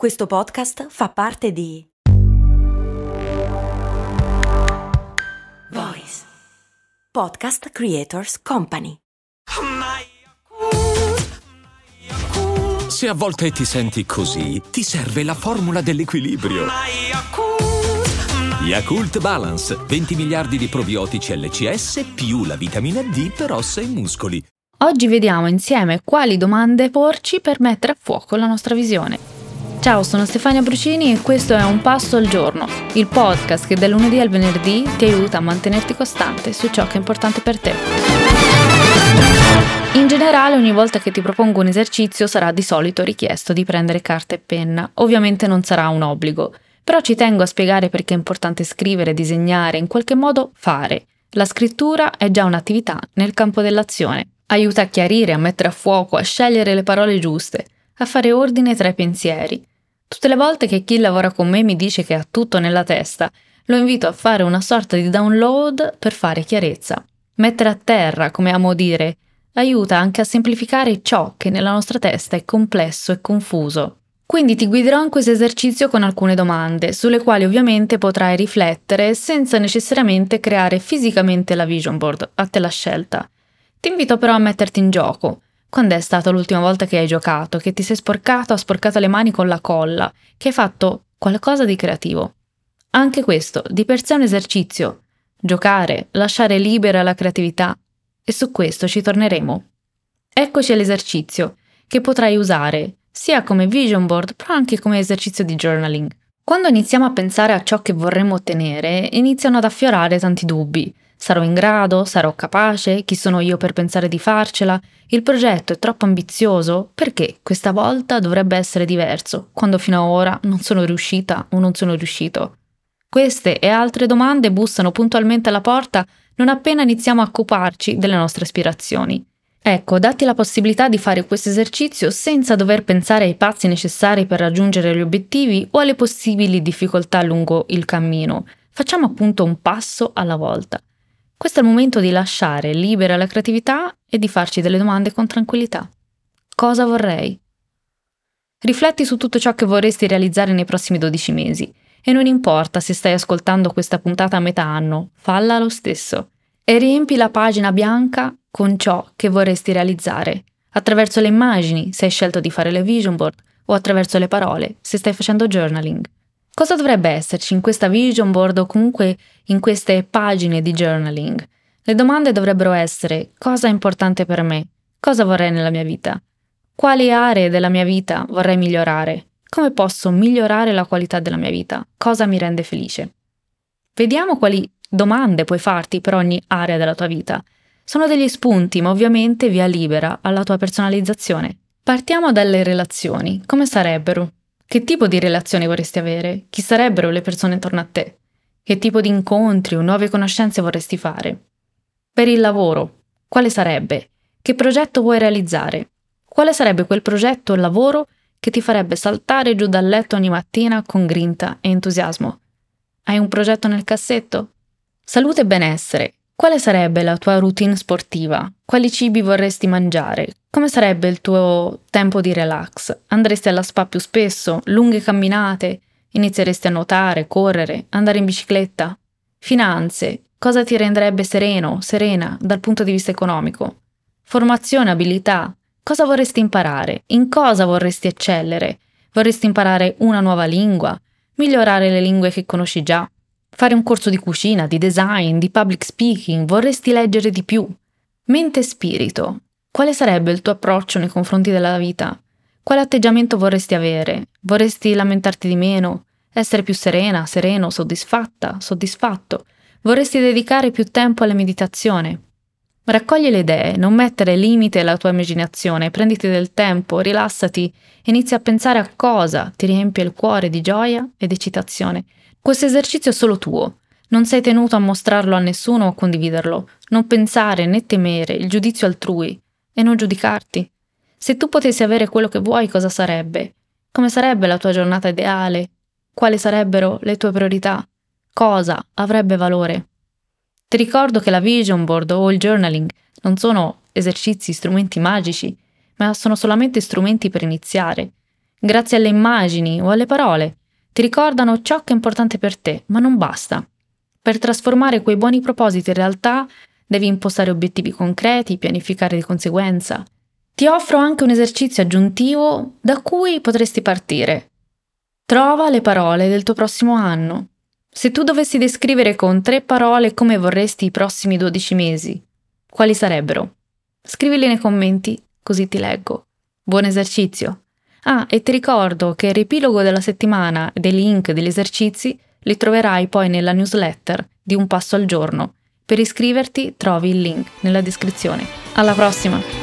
Questo podcast fa parte di Voice Podcast Creators Company. Se a volte ti senti così, ti serve la formula dell'equilibrio. Yakult Balance, 20 miliardi di probiotici LCS più la vitamina D per ossa e muscoli. Oggi vediamo insieme quali domande porci per mettere a fuoco la nostra visione. Ciao, sono Stefania Brucini e questo è Un Passo al Giorno, il podcast che dal lunedì al venerdì ti aiuta a mantenerti costante su ciò che è importante per te. In generale, ogni volta che ti propongo un esercizio sarà di solito richiesto di prendere carta e penna. Ovviamente non sarà un obbligo, però ci tengo a spiegare perché è importante scrivere, disegnare, in qualche modo fare. La scrittura è già un'attività nel campo dell'azione. Aiuta a chiarire, a mettere a fuoco, a scegliere le parole giuste, a fare ordine tra i pensieri. Tutte le volte che chi lavora con me mi dice che ha tutto nella testa, lo invito a fare una sorta di download per fare chiarezza. Mettere a terra, come amo dire, aiuta anche a semplificare ciò che nella nostra testa è complesso e confuso. Quindi ti guiderò in questo esercizio con alcune domande, sulle quali ovviamente potrai riflettere senza necessariamente creare fisicamente la vision board, a te la scelta. Ti invito però a metterti in gioco, quando è stata l'ultima volta che hai giocato, che ti sei sporcato, ha sporcato le mani con la colla, che hai fatto qualcosa di creativo? Anche questo, di per sé è un esercizio. Giocare, lasciare libera la creatività. E su questo ci torneremo. Eccoci all'esercizio, che potrai usare sia come vision board, però anche come esercizio di journaling. Quando iniziamo a pensare a ciò che vorremmo ottenere, iniziano ad affiorare tanti dubbi. Sarò in grado? Sarò capace? Chi sono io per pensare di farcela? Il progetto è troppo ambizioso? Perché questa volta dovrebbe essere diverso, quando fino ad ora non sono riuscita o non sono riuscito? Queste e altre domande bussano puntualmente alla porta non appena iniziamo a occuparci delle nostre aspirazioni. Ecco, datti la possibilità di fare questo esercizio senza dover pensare ai passi necessari per raggiungere gli obiettivi o alle possibili difficoltà lungo il cammino, facciamo appunto un passo alla volta. Questo è il momento di lasciare libera la creatività e di farci delle domande con tranquillità. Cosa vorrei? Rifletti su tutto ciò che vorresti realizzare nei prossimi 12 mesi e non importa se stai ascoltando questa puntata a metà anno, falla lo stesso e riempi la pagina bianca con ciò che vorresti realizzare, attraverso le immagini se hai scelto di fare le vision board o attraverso le parole se stai facendo journaling. Cosa dovrebbe esserci in questa vision board o comunque in queste pagine di journaling? Le domande dovrebbero essere cosa è importante per me? Cosa vorrei nella mia vita? Quali aree della mia vita vorrei migliorare? Come posso migliorare la qualità della mia vita? Cosa mi rende felice? Vediamo quali domande puoi farti per ogni area della tua vita. Sono degli spunti, ma ovviamente via libera alla tua personalizzazione. Partiamo dalle relazioni. Come sarebbero? Che tipo di relazioni vorresti avere? Chi sarebbero le persone intorno a te? Che tipo di incontri o nuove conoscenze vorresti fare? Per il lavoro, quale sarebbe? Che progetto vuoi realizzare? Quale sarebbe quel progetto o lavoro che ti farebbe saltare giù dal letto ogni mattina con grinta e entusiasmo? Hai un progetto nel cassetto? Salute e benessere. Quale sarebbe la tua routine sportiva? Quali cibi vorresti mangiare? Come sarebbe il tuo tempo di relax? Andresti alla spa più spesso? Lunghe camminate? Inizieresti a nuotare, correre, andare in bicicletta? Finanze. Cosa ti renderebbe sereno, serena dal punto di vista economico? Formazione, abilità. Cosa vorresti imparare? In cosa vorresti eccellere? Vorresti imparare una nuova lingua? Migliorare le lingue che conosci già? Fare un corso di cucina, di design, di public speaking, vorresti leggere di più. Mente e spirito. Quale sarebbe il tuo approccio nei confronti della vita? Quale atteggiamento vorresti avere? Vorresti lamentarti di meno? Essere più serena, sereno, soddisfatta, soddisfatto? Vorresti dedicare più tempo alla meditazione? Raccogli le idee, non mettere limite alla tua immaginazione, prenditi del tempo, rilassati e inizia a pensare a cosa ti riempie il cuore di gioia ed eccitazione questo esercizio è solo tuo. Non sei tenuto a mostrarlo a nessuno o a condividerlo, non pensare né temere il giudizio altrui e non giudicarti. Se tu potessi avere quello che vuoi, cosa sarebbe? Come sarebbe la tua giornata ideale? Quali sarebbero le tue priorità? Cosa avrebbe valore? Ti ricordo che la vision board o il journaling non sono esercizi, strumenti magici, ma sono solamente strumenti per iniziare grazie alle immagini o alle parole, ti ricordano ciò che è importante per te, ma non basta. Per trasformare quei buoni propositi in realtà devi impostare obiettivi concreti, pianificare di conseguenza. Ti offro anche un esercizio aggiuntivo da cui potresti partire. Trova le parole del tuo prossimo anno. Se tu dovessi descrivere con tre parole come vorresti i prossimi 12 mesi, quali sarebbero? Scrivili nei commenti, così ti leggo. Buon esercizio! Ah, e ti ricordo che il riepilogo della settimana e dei link degli esercizi li troverai poi nella newsletter di Un Passo al Giorno. Per iscriverti trovi il link nella descrizione. Alla prossima!